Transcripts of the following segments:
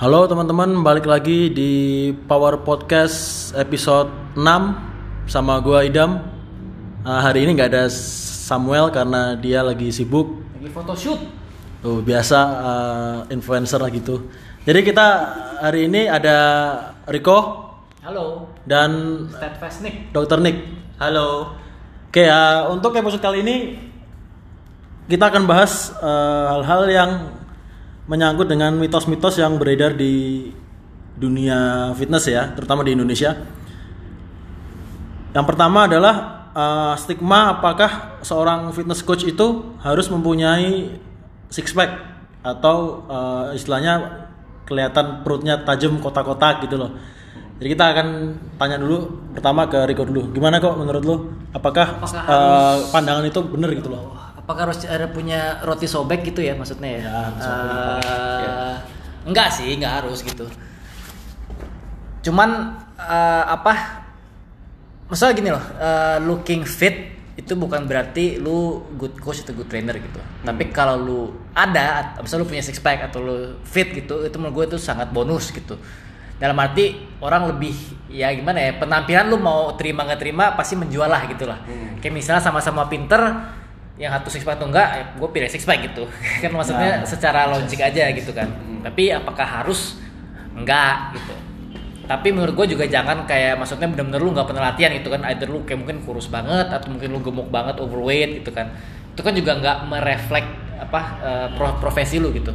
Halo teman-teman, balik lagi di Power Podcast episode 6 sama gua Idam. Ah, hari ini nggak ada Samuel karena dia lagi sibuk. Lagi photoshoot. Tuh biasa ah, influencer lah gitu. Jadi kita hari ini ada Rico Halo. dan Steadfast Nick. Dr. Nick. Halo. Oke, ya untuk episode kali ini kita akan bahas hal-hal yang menyangkut dengan mitos-mitos yang beredar di dunia fitness ya, terutama di Indonesia. Yang pertama adalah eh, stigma apakah seorang fitness coach itu harus mempunyai six pack atau eh, istilahnya kelihatan perutnya tajam kotak-kotak gitu loh. Jadi kita akan tanya dulu pertama ke Rico dulu. Gimana kok menurut lo? Apakah, Apakah harus- pandangan itu benar gitu loh? Apakah harus ada punya roti sobek gitu ya maksudnya ya? Ya, sobek. Eh, Enggak sih, enggak harus gitu. Cuman eh, apa? Masalah gini loh, eh, looking fit itu bukan berarti lu good coach atau good trainer gitu. Tapi kalau lu ada, misalnya lu punya six pack atau lu fit gitu, itu menurut gue itu sangat bonus gitu. Dalam arti orang lebih ya gimana ya penampilan lu mau terima nggak terima pasti menjual lah gitu lah. Kayak misalnya sama-sama pinter, yang satu six pack atau enggak, ya gue pilih six pack gitu. kan maksudnya Nah. secara logik aja gitu kan. Tapi apakah harus? Enggak gitu tapi menurut gue juga jangan kayak maksudnya bener-bener lu nggak pernah latihan gitu kan either lu kayak mungkin kurus banget atau mungkin lu gemuk banget overweight gitu kan itu kan juga nggak mereflek apa pro- profesi lu gitu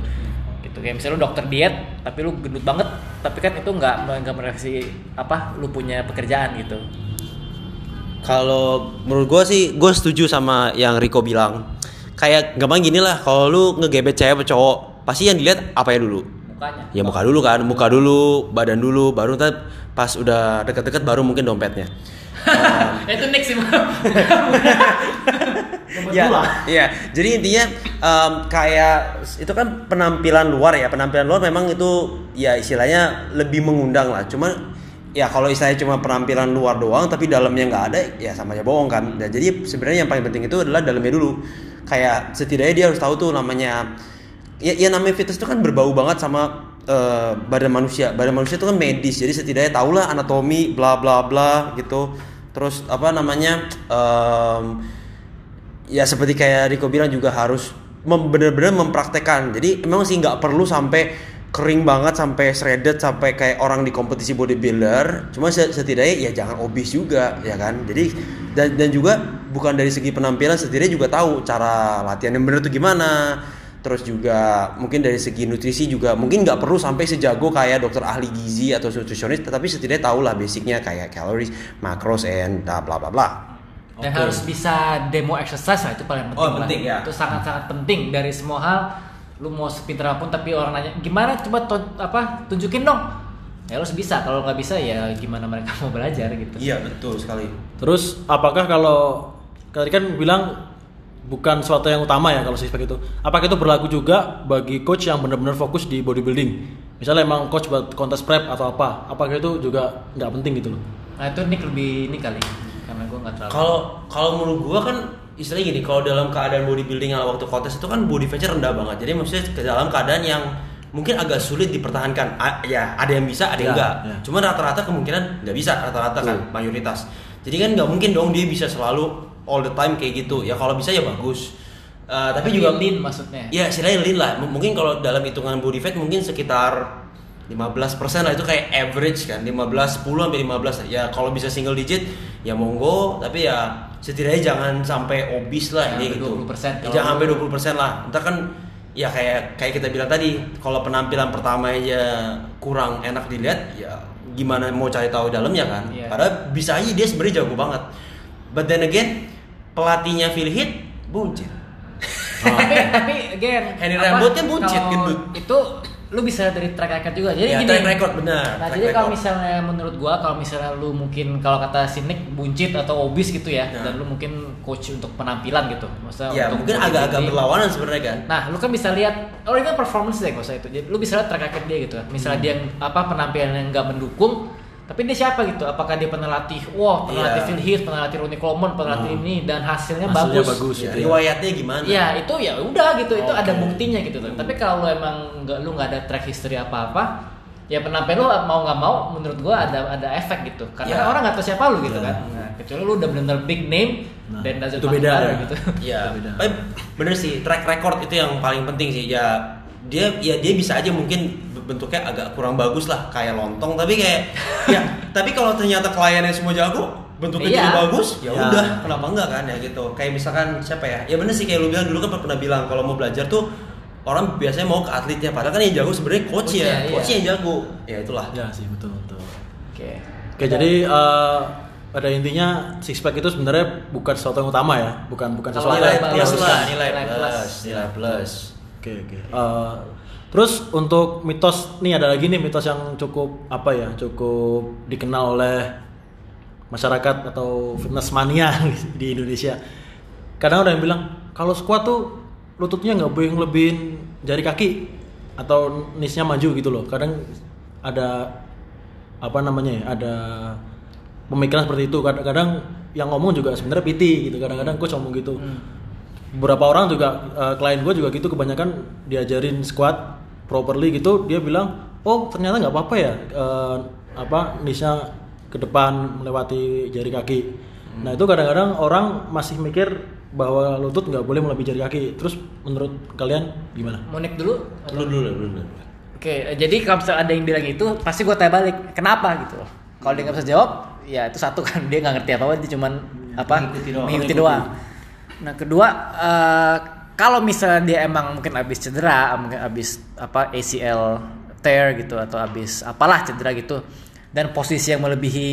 gitu kayak misalnya lu dokter diet tapi lu gendut banget tapi kan itu nggak nggak merefleksi apa lu punya pekerjaan gitu Kalau menurut gue sih, gue setuju sama yang Rico bilang. Kayak gampang gini lah, kalau lu ngegebet cewek atau cowok, pasti yang dilihat apa ya dulu? mukanya Ya muka dulu kan, muka dulu, badan dulu, baru ntar pas udah deket-deket baru mungkin dompetnya. itu next sih ya, iya. Jadi intinya em, kayak itu kan penampilan luar ya. Penampilan luar memang itu ya istilahnya lebih mengundang lah. Cuma ya kalau istilahnya cuma penampilan luar doang tapi dalamnya nggak ada ya sama aja bohong kan. Dan jadi sebenarnya yang paling penting itu adalah dalamnya dulu. Kayak setidaknya dia harus tahu tuh namanya ya, ya namanya fitness itu kan berbau banget sama eh, badan manusia. Badan manusia itu kan medis. Jadi setidaknya tahulah anatomi bla bla bla gitu. Terus apa namanya em, ya seperti kayak Rico bilang juga harus bener-bener mempraktekkan jadi emang sih nggak perlu sampai kering banget sampai shredded sampai kayak orang di kompetisi bodybuilder cuma se- setidaknya ya jangan obes juga ya kan jadi dan dan juga bukan dari segi penampilan setidaknya juga tahu cara latihan yang bener tuh gimana terus juga mungkin dari segi nutrisi juga mungkin nggak perlu sampai sejago kayak dokter ahli gizi atau nutrisionis tetapi setidaknya tahu lah basicnya kayak calories macros and bla bla bla bla dan Oke. harus bisa demo exercise lah itu paling penting Oh, lah. penting, ya. itu sangat sangat penting dari semua hal lu mau sepinter apa pun tapi orang nanya gimana coba to- apa tunjukin dong ya lu harus bisa kalau nggak bisa ya gimana mereka mau belajar gitu iya betul sekali Terus apakah kalau tadi kan bilang bukan suatu yang utama ya kalau six pack itu. Apakah itu berlaku juga bagi coach yang benar-benar fokus di bodybuilding? Misalnya emang coach buat kontes prep atau apa? Apakah itu juga nggak penting gitu loh? nah itu Nick lebih ini kali karena gue nggak terlalu Kalau kalau menurut gua kan istilahnya gini, kalau dalam keadaan bodybuilding ala waktu kontes itu kan body fat-nya rendah banget. Jadi maksudnya ke dalam keadaan yang mungkin agak sulit dipertahankan. A- ya, ada yang bisa, ada yang Ya, enggak. ya. Cuma rata-rata kemungkinan nggak bisa, rata-rata kan Betul. mayoritas. Jadi kan nggak mungkin dong dia bisa selalu all the time kayak gitu. Ya kalau bisa ya bagus. Eh, tapi, juga lean maksudnya Ya, istilahnya lean lah. M- Mungkin kalau dalam hitungan body fat mungkin sekitar 15% lah itu kayak average kan 15 10 sampai 15 lah. ya kalau bisa single digit ya monggo tapi ya setidaknya jangan sampai obes lah ini gitu. 20% kalau jangan sampai lu- 20% lah. Ntar kan ya kayak kayak kita bilang tadi kalau penampilan pertama aja kurang enak dilihat ya gimana mau cari tahu dalamnya kan? Iya. padahal bisa aja dia sebenarnya jago banget. But then again pelatihnya Phil Heath buncit. Tapi tapi again Henry apa, rambutnya buncit, gendut. itu lu bisa dari track record juga jadi Ya, gini track record, benar. nah Track jadi kalau misalnya menurut gua kalau misalnya lu mungkin kalau kata si Nick buncit atau obes gitu ya Nah. dan lu mungkin coach untuk penampilan gitu maksudnya ya untuk mungkin agak-agak berlawanan sebenarnya kan Nah, lu kan bisa lihat, oh itu kan performance deh kalau itu. Jadi lu bisa lihat track record dia gitu. kan. Misalnya Hmm. dia apa penampilan yang nggak mendukung, tapi dia siapa gitu? Apakah dia pernah latih, wah pernah Iya. latih Phil Heath, pernah latih Ronnie Coleman, pernah latih ini dan hasilnya, Hasilnya bagus. bagus. Ya, gitu ya. riwayatnya gimana Iya itu ya udah gitu, itu ada buktinya gitu. Hmm. Tapi kalau emang nggak lu nggak ada track history apa-apa, ya penampilan lu mau nggak mau menurut gua ada ada efek gitu karena Ya. kan orang nggak tahu siapa lu gitu Ya. kan nah, kecuali lu udah benar-benar big name Nah, dan itu beda ya. gitu Iya, Itu beda. tapi bener sih track record itu yang paling penting sih ya dia ya dia bisa aja mungkin bentuknya agak kurang bagus lah kayak lontong tapi kayak ya tapi kalau ternyata kliennya semua jago bentuknya Iya. juga bagus ya Ya. udah kenapa enggak kan ya gitu kayak misalkan siapa ya ya bener sih kayak lu bilang dulu kan pernah bilang kalau mau belajar tuh orang biasanya mau ke atletnya padahal kan yang jago sebenarnya coach Coachnya, ya iya. coachnya yang jago ya itulah Ya sih betul betul. oke Oke jadi eh, pada intinya six pack itu sebenarnya bukan sesuatu yang utama ya, bukan bukan sesuatu nilai yang Nilai plus plus lah lah, nilai nilai plus plus. nilai plus Oke oke. Eh, terus untuk mitos nih ada lagi nih mitos yang cukup apa ya cukup dikenal oleh masyarakat atau fitness mania di Indonesia. Kadang ada yang bilang kalau squat tuh lututnya nggak boleh ngelebihin jari kaki atau nisnya maju gitu loh. Kadang ada apa namanya ya ada pemikiran seperti itu. Kadang-kadang yang ngomong juga sebenarnya PT gitu. Kadang-kadang coach ngomong gitu beberapa orang juga eh, klien gue juga gitu kebanyakan diajarin squat properly gitu dia bilang oh ternyata nggak apa-apa ya eh, apa nisnya ke depan melewati jari kaki. Nah itu kadang-kadang orang masih mikir bahwa lutut nggak boleh melebihi jari kaki. Terus menurut kalian gimana? Monik dulu? Dulu dulu dulu dulu. Oke, jadi kalau misalnya ada yang bilang itu, pasti gue tanya balik, kenapa? gitu. Loh. Kalau dia nggak bisa jawab, ya itu satu kan. Dia nggak ngerti apa apa, dia cuman apa Mengikuti doang. mengikuti doang. Nah kedua, eh, kalau misalnya dia emang mungkin habis cedera, mungkin habis apa ACL tear gitu atau habis apalah cedera gitu, dan posisi yang melebihi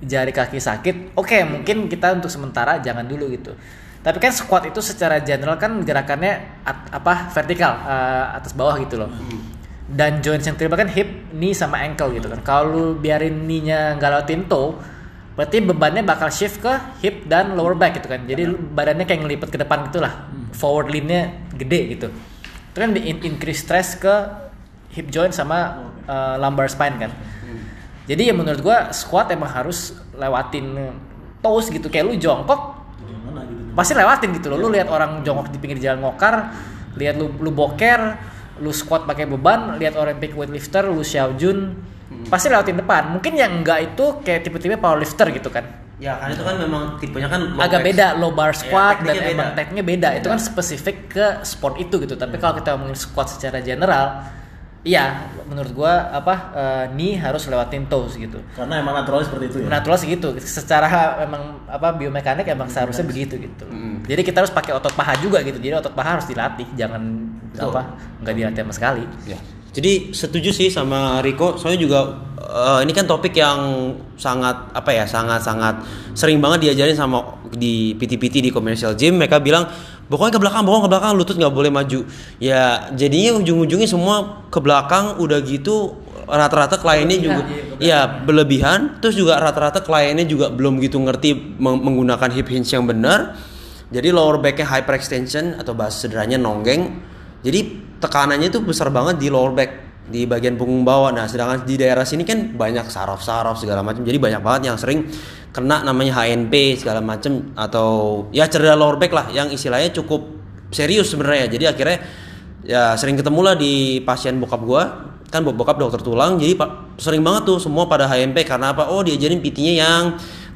jari kaki sakit, oke mungkin kita untuk sementara jangan dulu gitu. Tapi kan squat itu secara general kan gerakannya at- apa vertikal eh, atas bawah gitu loh dan joints yang terlibat kan hip, knee sama ankle gitu kan. Kalau lu biarin knee-nya nggak lewatin toe, berarti bebannya bakal shift ke hip dan lower back gitu kan. Jadi badannya kayak ngelipet ke depan gitu lah. Forward lean-nya gede gitu. Itu kan di in- increase stress ke hip joint sama uh, lumbar spine kan. Jadi ya menurut gua squat emang harus lewatin toes gitu kayak lu jongkok gitu pasti lewatin gitu loh. Lu lihat orang jongkok di pinggir jalan ngokar, lihat lu lu boker, lu squat pakai beban, lihat Olympic weightlifter, lu Xiao Jun, pasti lewatin depan. Mungkin yang enggak itu kayak tipe-tipe powerlifter gitu kan. Ya kan itu kan memang tipenya kan low Agak beda low bar squat dan tekniknya beda. emang tekniknya beda. Itu kan spesifik ke sport itu gitu. Tapi kalau kita ngomongin squat secara general, iya menurut gua apa eh, knee harus lewatin toes gitu. karena emang naturalnya seperti itu ya Natural segitu. Secara emang apa biomekanik emang seharusnya begitu gitu. Jadi kita harus pakai otot paha juga gitu. Jadi otot paha harus dilatih, jangan Betul. apa nggak dilatih sama sekali. Ya. Jadi setuju sih sama Riko. Soalnya juga eh, ini kan topik yang sangat apa ya, sangat-sangat sering banget diajarin sama di PT-PT di commercial gym. Mereka bilang pokoknya ke belakang, pokoknya ke belakang, lutut nggak boleh maju. Ya jadinya ujung-ujungnya semua ke belakang. Udah gitu rata-rata kliennya juga ya berlebihan. Terus juga rata-rata kliennya juga belum gitu ngerti meng- menggunakan hip hinge yang benar. Jadi lower backnya hyperextension atau bahasa sederhananya nonggeng. Jadi tekanannya itu besar banget di lower back di bagian punggung bawah. Nah, sedangkan di daerah sini kan banyak saraf-saraf segala macam. Jadi banyak banget yang sering kena namanya HNP segala macam atau ya cedera lower back lah yang istilahnya cukup serius sebenarnya. Jadi akhirnya ya sering ketemu lah di pasien bokap gua kan bok- bokap dokter tulang jadi sering banget tuh semua pada HMP karena apa oh diajarin PT-nya yang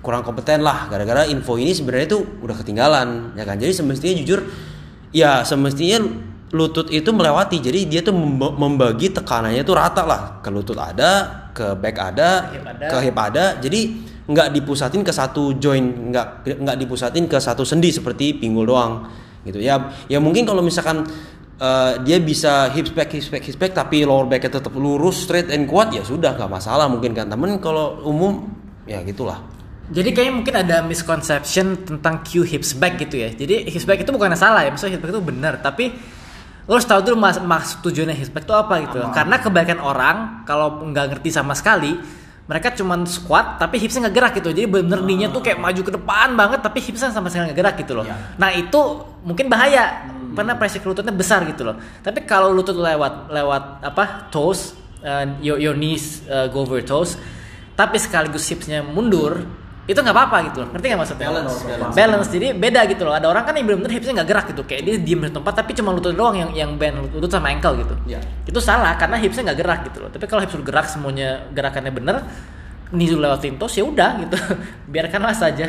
kurang kompeten lah gara-gara info ini sebenarnya tuh udah ketinggalan ya kan jadi semestinya jujur ya semestinya lutut itu melewati. Jadi dia tuh memba- membagi tekanannya tuh rata lah. Ke lutut ada ke back ada Hip ada. ke hip ada. Jadi nggak dipusatin ke satu joint nggak nggak dipusatin ke satu sendi seperti pinggul doang gitu. Ya ya mungkin kalau misalkan eh, dia bisa hip back hip back hip back tapi lower backnya tetap lurus straight and kuat ya sudah nggak masalah mungkin kan. Temen kalau umum ya gitulah. Jadi kayaknya mungkin ada misconception tentang Q hips back gitu ya. Jadi hips back itu bukan salah ya, maksudnya hips back itu benar, tapi lo harus tahu dulu mas, maksud tujuannya hips back itu apa gitu. Karena kebanyakan orang kalau nggak ngerti sama sekali, mereka cuman squat tapi hipsnya nggak gerak gitu. Jadi bener knee-nya tuh kayak maju ke depan banget tapi hipsnya sama sekali nggak gerak gitu loh. Nah itu mungkin bahaya karena pressure lututnya besar gitu loh. Tapi kalau lutut lewat lewat apa toes, uh, your, your knees uh, go over toes, tapi sekaligus hipsnya mundur itu nggak apa-apa gitu loh. Ngerti nggak maksudnya? Balance, balance. balance. Jadi beda gitu loh. Ada orang kan yang benar-benar hipsnya nggak gerak gitu. Kayak dia diem di tempat tapi cuma lutut doang yang yang bend lutut sama ankle gitu. Ya. itu salah karena hipsnya nggak gerak gitu loh. Tapi kalau hips gerak semuanya gerakannya bener ini lu lewatin tos ya udah gitu. Biarkanlah saja.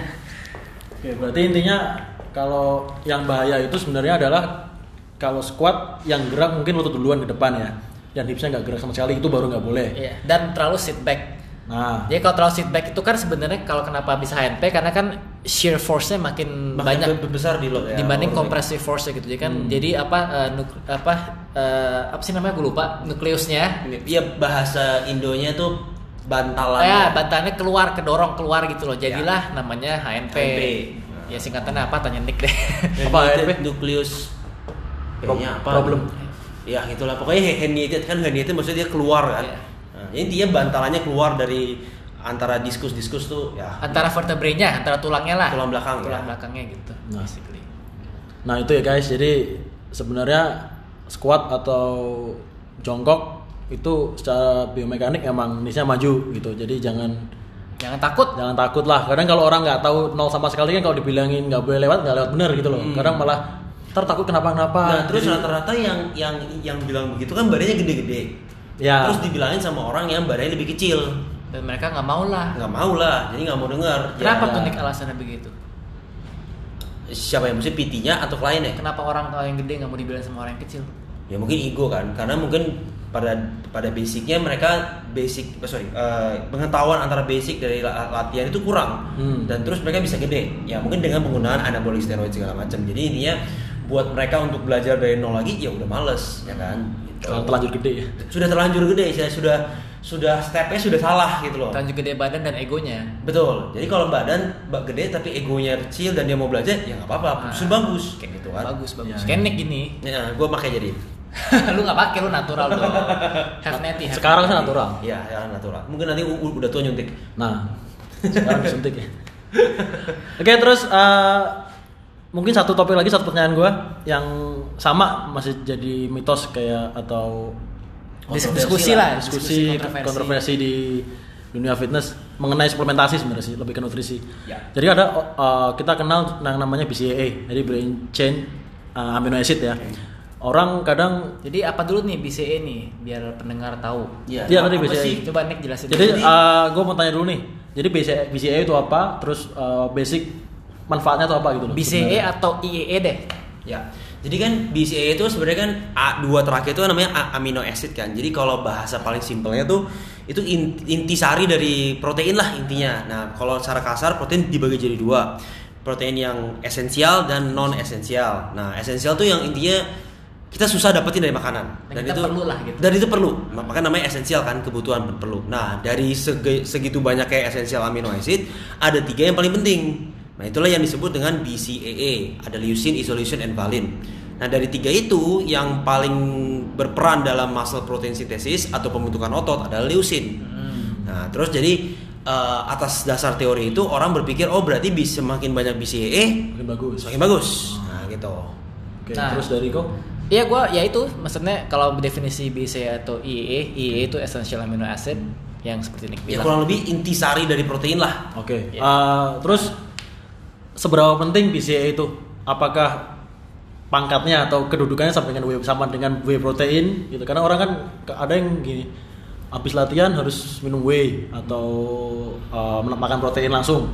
Oke, berarti intinya kalau yang bahaya itu sebenarnya adalah kalau squat yang gerak mungkin lutut duluan ke depan ya. Dan hipsnya nggak gerak sama sekali itu baru nggak boleh. Iya, dan terlalu sit back Nah, jadi kalau terlalu sit back itu kan sebenarnya kalau kenapa bisa HNP karena kan shear force-nya makin Makin banyak be- besar di lo ya. dibanding Oh, compressive force gitu jadi kan jadi apa eh, nuk- apa eh, apa sih namanya gue lupa nukleusnya Iya bahasa Indonya tuh bantalan. ya bantalnya keluar kedorong keluar gitu loh jadilah namanya HNP. HNP. ya singkatannya apa tanya Nick deh apa HNP? nukleus kayaknya apa problem. ya itulah pokoknya herniated kan herniated maksudnya dia keluar kan Iya. Ini dia bantalannya keluar dari antara diskus-diskus tuh ya antara vertebrae-nya antara tulangnya lah Tulang belakang, tulang ya. belakangnya gitu Nah. basically nah itu ya guys. Jadi sebenarnya squat atau jongkok itu secara biomekanik emang nisnya maju gitu. Jadi jangan jangan takut jangan takut lah. Kadang kalau orang nggak tahu nol sama sekali kan kalau dibilangin nggak boleh lewat nggak lewat bener gitu loh. Kadang malah ntar takut kenapa-kenapa. Hmm. nah terus Jadi- rata-rata yang yang yang bilang begitu kan badannya gede-gede Ya. terus dibilangin sama orang yang badannya lebih kecil. Dan mereka nggak mau lah. Nggak mau lah jadi nggak mau dengar. Kenapa Ya, tuh Nick alasannya begitu? Siapa yang mesti PT-nya atau kliennya? Kenapa orang kalau yang gede nggak mau dibilang sama orang yang kecil? Ya mungkin ego kan karena mungkin pada pada basicnya mereka basic eh, sorry eh, pengetahuan antara basic dari la- latihan itu kurang. Hmm. dan terus mereka bisa gede. Ya mungkin dengan penggunaan anabolic steroid segala macam. Jadi intinya buat mereka untuk belajar dari nol lagi ya udah males ya kan gitu. kalau terlanjur gede ya. sudah terlanjur gede saya sudah sudah stepnya sudah salah gitu loh dan juga gede badan dan egonya betul jadi kalau badan ba- gede tapi egonya kecil dan dia mau belajar ya nggak apa-apa justru bagus kayak gitu kan bagus bagus Ya, kayak Nick gini ya gue pakai jadi lu nggak pakai lu natural dong have Sekarang sih natural. Iya, ya natural. Mungkin nanti udah tua nyuntik. Nah, sekarang disuntik ya. Oke, terus eh, mungkin satu topik lagi, satu pertanyaan gue yang sama masih jadi mitos kayak atau diskusi lah, lah diskusi kontroversi. kontroversi di dunia fitness mengenai suplementasi sebenarnya sih, lebih ke nutrisi. Ya. Jadi ada eh, kita kenal yang namanya BCAA, jadi brain chain eh, amino acid ya. Orang kadang jadi apa dulu nih BCE nih biar pendengar tahu Iya. Iya, tadi apa BCAA. sih? coba Nick jelasin Jadi dulu. gue mau tanya dulu nih. Jadi BCA, BCA itu apa? Terus eh, basic manfaatnya itu apa gitu loh? BCE sebenarnya? atau IEE deh Ya. Jadi kan BCAA itu sebenarnya kan A, dua terakhir itu namanya a- amino acid kan. Jadi kalau bahasa paling simpelnya tuh itu in- intisari dari protein lah intinya. Nah, kalau secara kasar protein dibagi jadi dua. Protein yang esensial dan non esensial. Nah, esensial tuh yang intinya kita susah dapetin dari makanan Dan kita perlu lah gitu. dan itu perlu maka namanya esensial kan kebutuhan perlu nah dari segitu banyak kayak esensial amino acid ada tiga yang paling penting nah itulah yang disebut dengan BCAA ada leucine isolation and valin nah dari tiga itu yang paling berperan dalam muscle protein synthesis atau pembentukan otot adalah leucine nah terus jadi eh, atas dasar teori itu orang berpikir oh berarti bisa semakin banyak BCAA Makin bagus. semakin bagus nah gitu Oke, Nah. terus dari kok? Iya gua ya itu maksudnya kalau definisi BCE atau IEE, IEE itu essential amino acid yang seperti Nick ya kurang lebih intisari dari protein lah Oke. Iya. eh, terus seberapa penting BCA itu? Apakah pangkatnya atau kedudukannya sama dengan whey sama dengan whey protein gitu? Karena orang kan ada yang gini, habis latihan harus minum whey atau eh, makan protein langsung.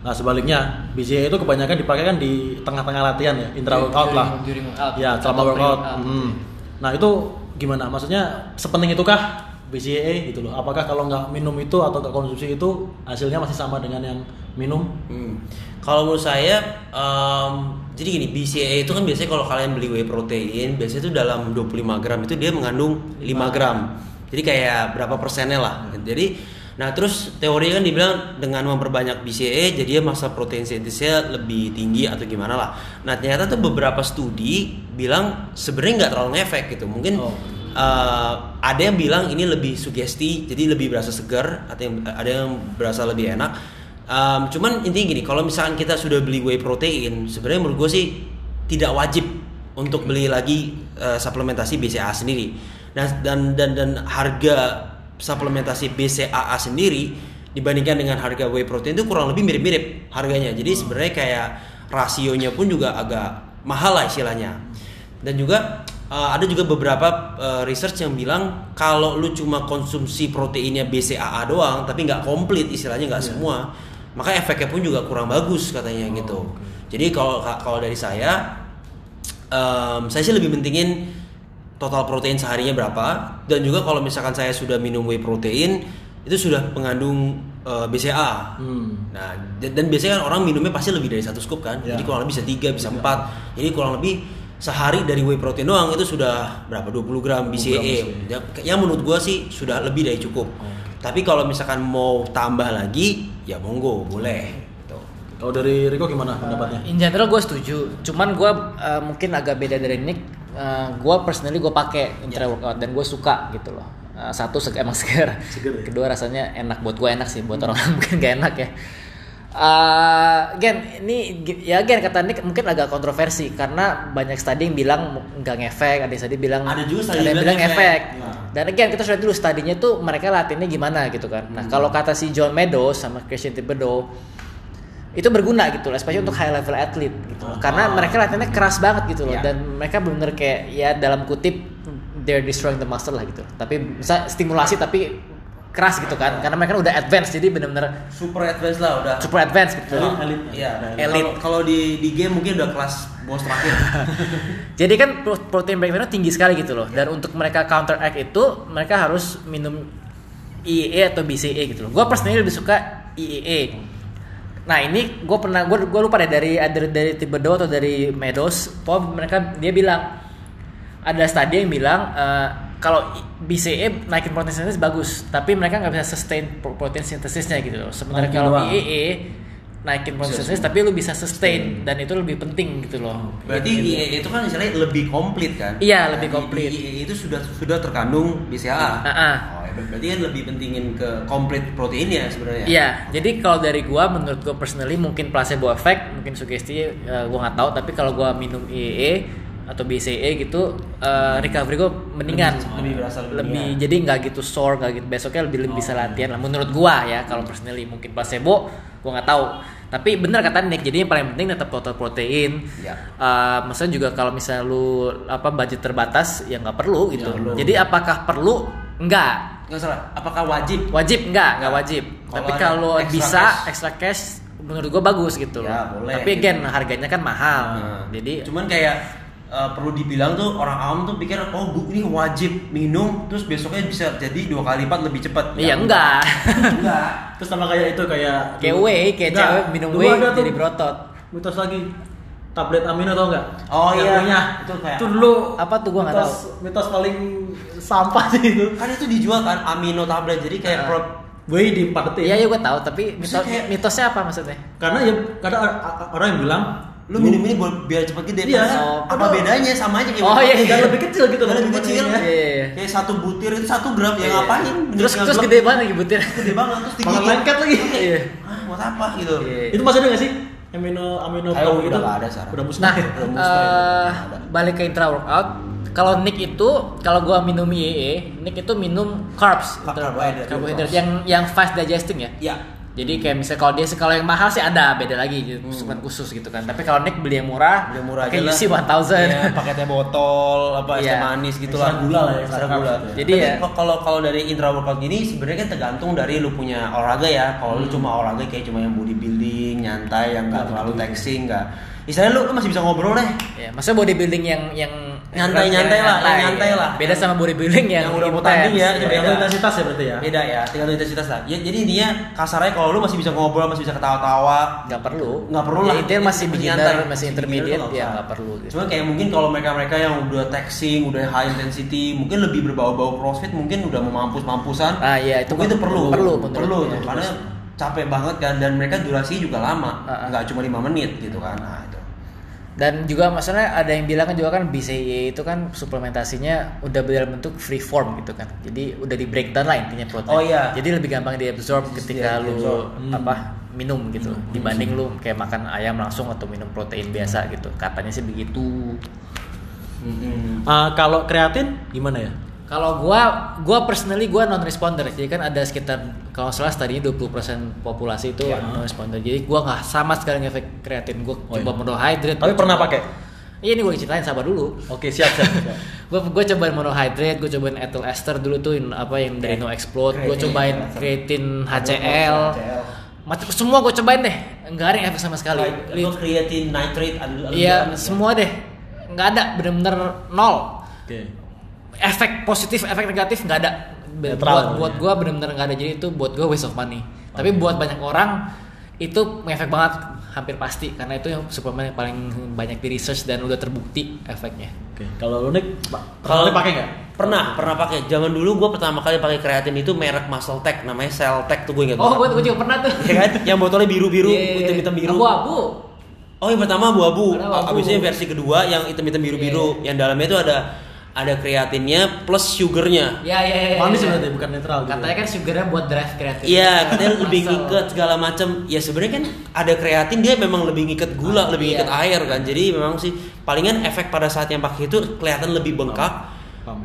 Nah sebaliknya BCA itu kebanyakan dipakai kan di tengah-tengah latihan ya, intra workout lah. During workout. Ya, selama workout. Hmm. Nah itu gimana? Maksudnya sepenting itukah BCAA gitu loh? Apakah kalau nggak minum itu atau nggak konsumsi itu hasilnya masih sama dengan yang minum? Hmm. Kalau menurut saya, em, jadi gini, BCAA itu kan biasanya kalau kalian beli whey protein, biasanya itu dalam 25 gram itu dia mengandung 5 gram. Jadi kayak berapa persennya lah. Jadi, nah terus teori kan dibilang dengan memperbanyak BCAA, jadi masa protein sintesnya lebih tinggi atau gimana lah. Nah ternyata tuh beberapa studi bilang sebenarnya nggak terlalu ngefek gitu. Mungkin Oh. Eh, ada yang bilang ini lebih sugesti, jadi lebih berasa segar, atau yang, ada yang berasa lebih enak. Um, cuman intinya gini, kalau misalkan kita sudah beli whey protein, sebenarnya menurut gue sih tidak wajib untuk beli lagi uh, suplementasi BCAA sendiri. Nah, dan dan dan harga suplementasi BCAA sendiri dibandingkan dengan harga whey protein itu kurang lebih mirip-mirip harganya. Jadi sebenarnya kayak rasionya pun juga agak mahal lah istilahnya. Dan juga uh, ada juga beberapa uh, research yang bilang kalau lu cuma konsumsi proteinnya BCAA doang tapi nggak komplit istilahnya nggak semua, maka efeknya pun juga kurang bagus katanya gitu. Jadi kalau kalau dari saya em, saya sih lebih pentingin total protein seharinya berapa dan juga kalau misalkan saya sudah minum whey protein itu sudah mengandung eh, BCA. Hmm. Nah, dan, dan biasanya kan orang minumnya pasti lebih dari satu scoop kan. Ya. Jadi kurang lebih bisa tiga, bisa empat. Jadi kurang lebih sehari dari whey protein doang itu sudah berapa 20 gram BCA. BCAA. Yang, yang menurut gua sih sudah lebih dari cukup. Tapi kalau misalkan mau tambah lagi, ya monggo boleh. Gitu. Kalau dari Riko gimana pendapatnya? In general gue setuju, cuman gue uh, mungkin agak beda dari Nick. Uh, gue personally gue pakai intra workout dan gue suka gitu loh. Uh, satu seg- emang segar, Seger ya? kedua rasanya enak buat gue enak sih, buat orang lain mungkin gak enak ya. Uh, Gen, ini ya Gen kata Nick mungkin agak kontroversi karena banyak study yang bilang nggak ngefek, ada yang study bilang Ada juga ada yang bilang ngefek. efek. Nah. Dan again kita sudah dulu studinya tuh mereka latihannya gimana gitu kan. Nah kalau kata si John Meadows sama Christian Thibodeau itu berguna gitu loh, especially untuk high level athlete gitu loh. Karena mereka latihannya keras banget gitu loh Ya. dan mereka benar kayak ya dalam kutip they're destroying the muscle lah gitu. Tapi bisa stimulasi tapi keras gitu kan. Karena mereka udah advance jadi benar-benar Super advance lah udah. super advance gitu. Elit, elit. Iya, Elit. Kalau- di di game mungkin udah kelas bos terakhir. Jadi kan pro- protein breakdown tinggi sekali gitu loh. Dan untuk mereka counteract itu mereka harus minum IEA atau BCA gitu loh. Gue personally lebih suka IEA. Nah ini gue pernah gue gue lupa deh dari dari dari Thibodeau atau dari Meadows. Pokoknya mereka dia bilang ada studi yang bilang eh, kalau BCA naikin protein sintesis bagus, tapi mereka nggak bisa sustain pro- protein sintesisnya gitu loh. Sementara kalau doang. IEA naikin protein sintesis tapi lu bisa sustain dan itu lebih penting gitu loh. Berarti IE itu kan istilahnya lebih komplit kan? Iya, lebih Nah, di- komplit. itu sudah sudah terkandung BCAA. Ah, ah. Oh, ya, berarti kan lebih pentingin ke komplit proteinnya sebenarnya. Iya, jadi kalau dari gua menurut gua personally mungkin placebo effect, mungkin sugesti eh, gua nggak tahu, tapi kalau gua minum IEE atau BCA gitu eh, recovery gua mendingan Lebih- lebih berasa lebih lebih mendingan. jadi nggak gitu sore nggak gitu besoknya lebih lebih bisa latihan lah menurut gua ya kalau personally mungkin placebo gua nggak tahu tapi benar kata Nick jadi yang paling penting tetap total protein Iya. Eh, maksudnya juga kalau misalnya lu apa budget terbatas ya nggak perlu gitu Nggak perlu. jadi apakah perlu enggak Nggak salah. Apakah wajib? wajib enggak nggak wajib Kalau tapi kalau bisa cash. extra cash menurut gua bagus gitu Ya, loh boleh, tapi gitu. again harganya kan mahal Nah, jadi cuman kayak eh, perlu dibilang tuh orang awam tuh pikir oh bu ini wajib minum terus besoknya bisa jadi dua kali lipat lebih cepat. iya Ya, enggak Enggak. Terus sama kayak itu kayak kayak whey kayak Enggak, cewek minum whey jadi berotot Mitos lagi tablet amino tau nggak? Oh, Yang iya. punya. Itu kayak- itu dulu Apa tuh? Gua nggak mitos, Mitos paling sampah sih itu. Kan itu dijual kan amino tablet jadi kayak Ah. pro- Whey di iya iya gua tahu tapi mitos, kayak- mitosnya apa maksudnya Karena ya a- orang yang bilang lu minum ini buat biar cepat gede. Iya. Oh, apa bedanya sama aja kayak Oh, iya, iya. dan lebih kecil gitu Dan lebih kecil. bandingannya. Iya, iya. Kayak satu butir itu satu gram ya Iya. ngapain? terus terus gede banget lagi butir Gede banget terus Malah digigit. lengket lagi. Iya. Ah, buat apa gitu? Iya. Itu masih ada nggak sih? Amino amino Ayo, udah nggak ada sekarang. Udah musnah. Nah, Udah musnah, udah eh, balik ke intra workout. Kalau Nick itu, kalau gua minum IEE, Nick itu minum carbs, Ka- carbohydrate, carbohydrate carbs. yang yang fast digesting ya. Ya. Jadi kayak misalnya kalau dia kalau yang mahal sih ada beda lagi gitu, suplemen khusus gitu kan. Tapi kalau Nick beli yang murah, Yang murah aja lah. UC 1000. Iya, pakai teh botol, apa es teh Iya. manis gitu lah. gula lah ya, gula. Jadi Tapi ya- kalau kalau dari intra workout gini sebenarnya kan tergantung dari lu punya olahraga ya. Kalau lu cuma olahraga kayak cuma yang bodybuilding, nyantai, yang nggak terlalu taxing, nggak. Istilahnya lu, lu masih bisa ngobrol deh. Ya, maksudnya bodybuilding yang yang Nyantai-nyantai lah, yang nyantai lah. Beda sama bodybuilding yang, Yang udah mau tanding ya, Beda. Tergantung intensitas ya berarti ya. Beda ya, tinggal intensitas lah. Ya, jadi intinya kasarnya kalau lu masih bisa ngobrol, masih bisa ketawa-tawa, Nggak perlu. nggak perlu Ya, lah. intinya masih Masih beginner, nyantai. masih intermediate, tuh ya nggak nggak perlu. Gitu. Cuma kayak mungkin kalau mereka-mereka yang udah taxing, udah high intensity, mungkin lebih berbau-bau crossfit, mungkin udah mau mampus-mampusan. Ah, iya, itu mungkin itu perlu. perlu perlu tuh, karena capek banget kan dan mereka durasi juga lama, Ah, ah. nggak cuma lima menit gitu kan. Nah, itu. Dan juga maksudnya ada yang bilang kan juga kan BCAA itu kan suplementasinya udah dalam bentuk free form gitu kan. Jadi udah di breakdown lah intinya protein. Oh, iya. Jadi lebih gampang diabsorb ketika Iya, lu. Hmm. apa minum gitu dibanding lu kayak makan ayam langsung atau minum protein biasa gitu. Katanya sih begitu. Mm-mm. Ah, kalau kreatin gimana ya? Kalau gua gua personally gua non responder. Jadi kan ada sekitar kalau salah tadinya 20% populasi itu Ya. non responder. Jadi gua nggak sama sekali ngefek kreatin. Gua Oh, coba iya. monohydrate. Tapi pernah pakai? Iya ini gue ceritain sabar dulu. Oke, siap siap. siap. Gue gue cobain monohydrate, gue cobain ethyl ester dulu tuh yang apa yang dari no explode, gue cobain ya. creatine HCl, macam semua gue cobain deh, nggak ada yang efek sama sekali. Li- Lo creatine nitrate Iya semua deh, nggak ada bener-bener nol. Oke. Efek positif, efek negatif nggak ada. Netral buat ya. buat gue bener-bener nggak ada jadi itu buat gue waste of money. Tapi buat banyak orang itu ngefek banget hampir pasti karena itu yang suplemen yang paling banyak di research dan udah terbukti efeknya. Oke. Kalau lu nih, Pak, Kalau kalau pakai nggak? Pernah, pernah pakai. Zaman dulu gue pertama kali pakai kreatin itu merek Muscle Tech, namanya Cell Tech tuh gue ingat Oh, gue juga pernah tuh. Ya kan? Yang botolnya biru-biru, Iya, iya, iya. hitam-hitam biru. Abu-abu. Oh, yang pertama abu-abu. Ada abu-abu. Abis itu versi kedua yang hitam-hitam biru-biru. Yang dalamnya itu ada ada kreatinnya plus sugarnya. Ya, ya, ya. ya, Manis ya. berarti bukan netral. gitu. Katanya kan sugarnya buat drive kreatif. Iya, katanya lebih ngikat segala macam. Ya sebenarnya kan ada kreatin dia memang lebih ngikat gula, lebih iya. ngikat air kan. Jadi memang sih palingan efek pada saat yang pakai itu kelihatan lebih bengkak,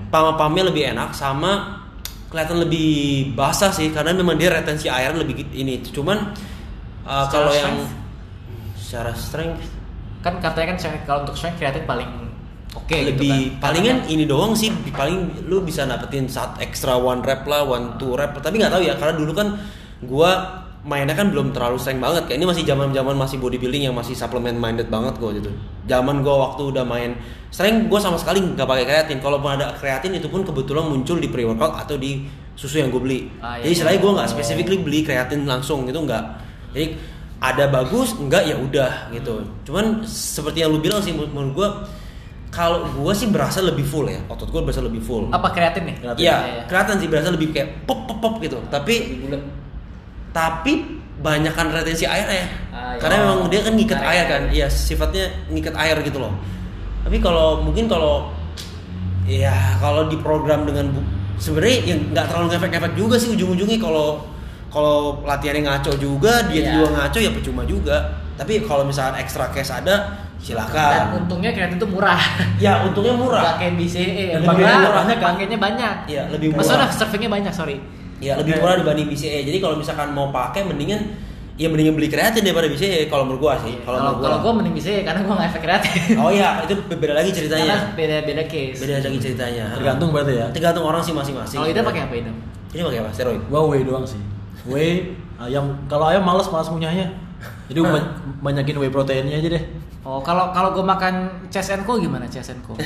Paham ya? lebih enak sama kelihatan lebih basah sih karena memang dia retensi air lebih ini. Cuman uh, kalau yang strength? secara strength Kan katanya kan kalau untuk strength kreatif paling oke gitu lebih kan. palingan Karena ini doang sih paling lu bisa dapetin saat extra one rep lah one two rep tapi nggak tahu ya karena dulu kan gua mainnya kan belum terlalu sering banget kayak ini masih zaman zaman masih bodybuilding yang masih supplement minded banget gua gitu. Zaman gua waktu udah main sering gua sama sekali nggak pakai kreatin. Kalau ada kreatin itu pun kebetulan muncul di pre workout atau di susu yang gue beli. Ah, iya. jadi istilahnya gua nggak specifically beli kreatin langsung gitu nggak. Jadi ada bagus enggak ya udah gitu. Cuman seperti yang lu bilang sih menurut menurut gua kalau gua sih berasa lebih full ya otot gua berasa lebih full apa kreatin nih? Iya, Iya, iya. kelihatan sih berasa lebih kayak pop pop pop gitu. Tapi tapi banyakkan retensi airnya. Ah, iya. Karena memang dia kan ngikat Air. air kan. Iya, sifatnya ngikat air gitu loh. Tapi kalau mungkin kalau ya kalau diprogram dengan bu- sebenarnya yang nggak terlalu ngefek-ngefek juga sih ujung-ujungnya kalau kalau latihannya ngaco juga dia Iya. juga ngaco ya percuma juga. Tapi kalau misalkan extra cash ada Dan silakan. untungnya kreatin itu murah. Ya untungnya murah. Nggak kayak BCE. Dan lebih murah, murahnya kan? pakainya banyak. Iya, lebih Maksudnya murah. servingnya banyak, sorry. Ya lebih murah dibanding BCA. Jadi kalau misalkan mau pakai mendingan ya mendingan beli kreatin daripada BCA kalau menurut gua sih. Kalau Kalau menurut kalau gua. gue mending BCE karena gue nggak efek kreatin. Oh iya, itu beda lagi Karena ceritanya. beda-beda case. Beda lagi ceritanya. Tergantung berarti ya. Tergantung orang sih masing-masing. Kalau Ida pakai apa Ida? Ini pakai apa? Steroid. Gua whey doang sih. Whey ayam kalau ayam males malas punyanya. Jadi ba- banyakin whey proteinnya aja deh. Oh, kalau kalau gue makan Chesenko gimana Chesenko?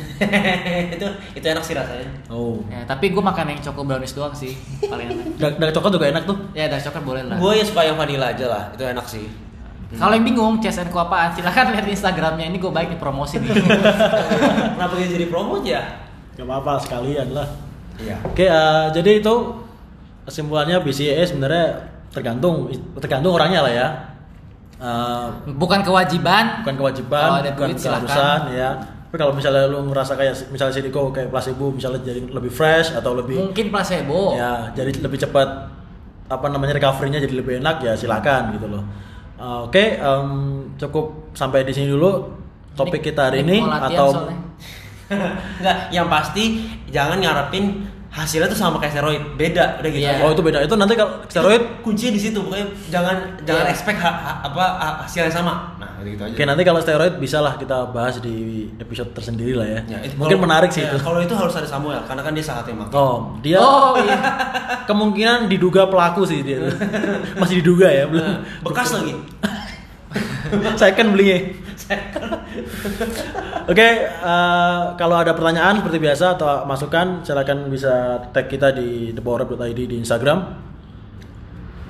itu itu enak sih rasanya. Oh. ya, tapi gue makan yang choco brownies doang sih, paling enak. Dark, dark coklat juga enak tuh. Ya, dark chocolate boleh lah. Gue ya suka yang vanilla aja lah. Itu enak sih. Kalau yang bingung Chesenko apaan, silahkan lihat di Instagramnya. Ini gue baik nih promosi nih. Kenapa dia jadi promote ya? Gak apa-apa sekalian lah. Iya. Oke, eh, jadi itu kesimpulannya BCAA sebenarnya tergantung tergantung orangnya lah ya. Eh, Bukan kewajiban. bukan kewajiban, Kalau ada bukan duit, silakan. keharusan ya. Tapi kalau misalnya lu ngerasa kayak misalnya si Riko kayak placebo misalnya jadi lebih fresh atau lebih Mungkin placebo. ya jadi lebih cepat apa namanya recovery-nya jadi lebih enak ya silakan gitu loh. Uh, Oke, em, cukup sampai di sini dulu topik Ini- kita hari ini ini atau soalnya. Enggak, yang pasti jangan ngarepin hasilnya tuh sama kayak steroid. Beda udah gitu. Iya. oh itu beda itu nanti kalau steroid kuncinya di situ pokoknya jangan jangan Iya. expect ha- ha- apa ha- hasil yang sama nah gitu aja Oke nanti kalau steroid bisa lah kita bahas di episode tersendiri lah ya. Ya, itu Mungkin kalau- menarik sih ya, itu. kalau itu harus ada Samuel karena kan dia sangat emang Oh dia Oh iya. kemungkinan diduga pelaku sih dia. Masih diduga ya belum. bekas lagi Second belinya. Oke, eh, kalau ada pertanyaan seperti biasa atau masukan, silakan bisa tag kita di thepowerup.id di Instagram.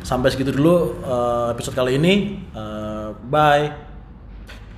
Sampai segitu dulu eh, episode kali ini. Eh, bye.